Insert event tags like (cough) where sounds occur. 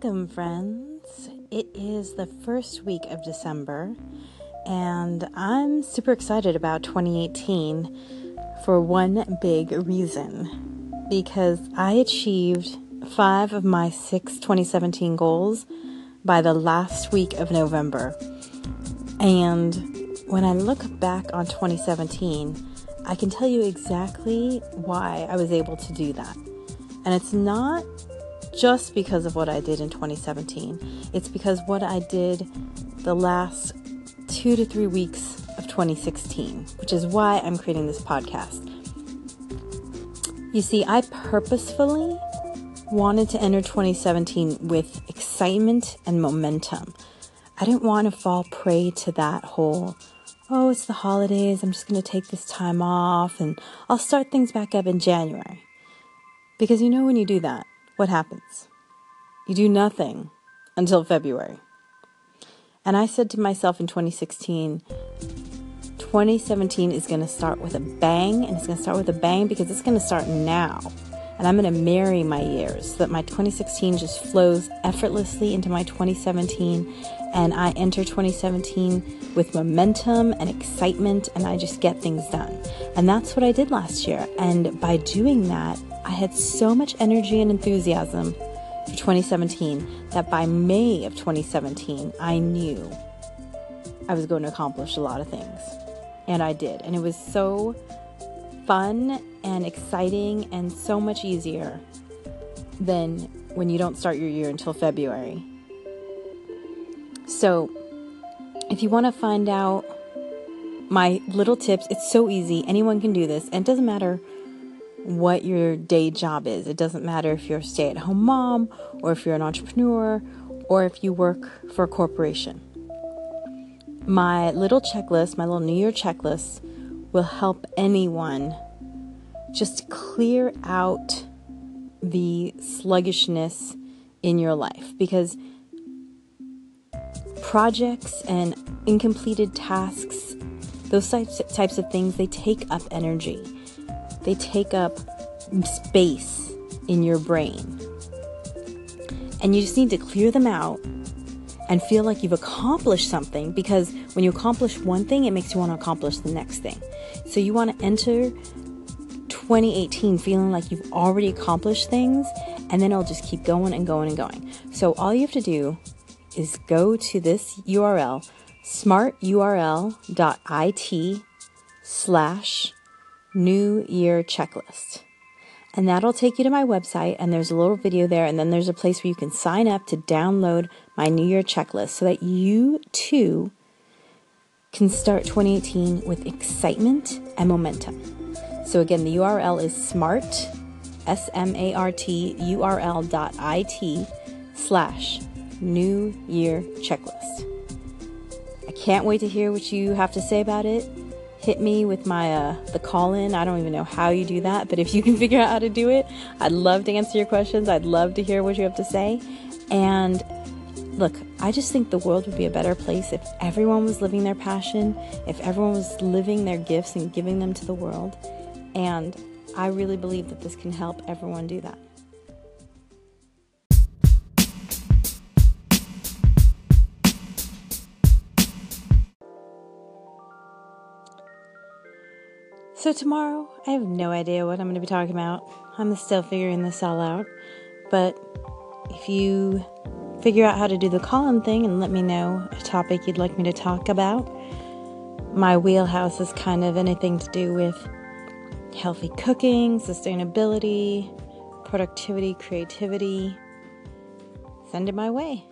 Welcome, friends. It is the first week of December, and I'm super excited about 2018 for one big reason because I achieved five of my six 2017 goals by the last week of November. And when I look back on 2017, I can tell you exactly why I was able to do that. And it's not just because of what I did in 2017. It's because what I did the last two to three weeks of 2016, which is why I'm creating this podcast. You see, I purposefully wanted to enter 2017 with excitement and momentum. I didn't want to fall prey to that whole, oh, it's the holidays, I'm just going to take this time off and I'll start things back up in January. Because you know, when you do that, what happens? You do nothing until February. And I said to myself in 2016, 2017 is going to start with a bang, and it's going to start with a bang because it's going to start now. And I'm going to marry my years so that my 2016 just flows effortlessly into my 2017, and I enter 2017 with momentum and excitement, and I just get things done. And that's what I did last year. And by doing that, I had so much energy and enthusiasm for 2017 that by May of 2017, I knew I was going to accomplish a lot of things. And I did. And it was so fun and exciting and so much easier than when you don't start your year until February. So, if you want to find out my little tips, it's so easy. Anyone can do this. And it doesn't matter what your day job is. It doesn't matter if you're a stay at home mom or if you're an entrepreneur or if you work for a corporation. My little checklist, my little New Year checklist, will help anyone just clear out the sluggishness in your life because projects and incompleted tasks, those types types of things, they take up energy they take up space in your brain. And you just need to clear them out and feel like you've accomplished something because when you accomplish one thing, it makes you want to accomplish the next thing. So you want to enter 2018 feeling like you've already accomplished things, and then it'll just keep going and going and going. So all you have to do is go to this URL, smarturl.it slash New Year checklist. And that'll take you to my website, and there's a little video there, and then there's a place where you can sign up to download my New Year checklist so that you too can start 2018 with excitement and momentum. So, again, the URL is smart, S M A R T U R L dot I T slash New Year checklist. I can't wait to hear what you have to say about it hit me with my uh, the call in. I don't even know how you do that, but if you can (laughs) figure out how to do it, I'd love to answer your questions. I'd love to hear what you have to say. And look, I just think the world would be a better place if everyone was living their passion, if everyone was living their gifts and giving them to the world. And I really believe that this can help everyone do that. So, tomorrow, I have no idea what I'm going to be talking about. I'm still figuring this all out. But if you figure out how to do the call in thing and let me know a topic you'd like me to talk about, my wheelhouse is kind of anything to do with healthy cooking, sustainability, productivity, creativity. Send it my way.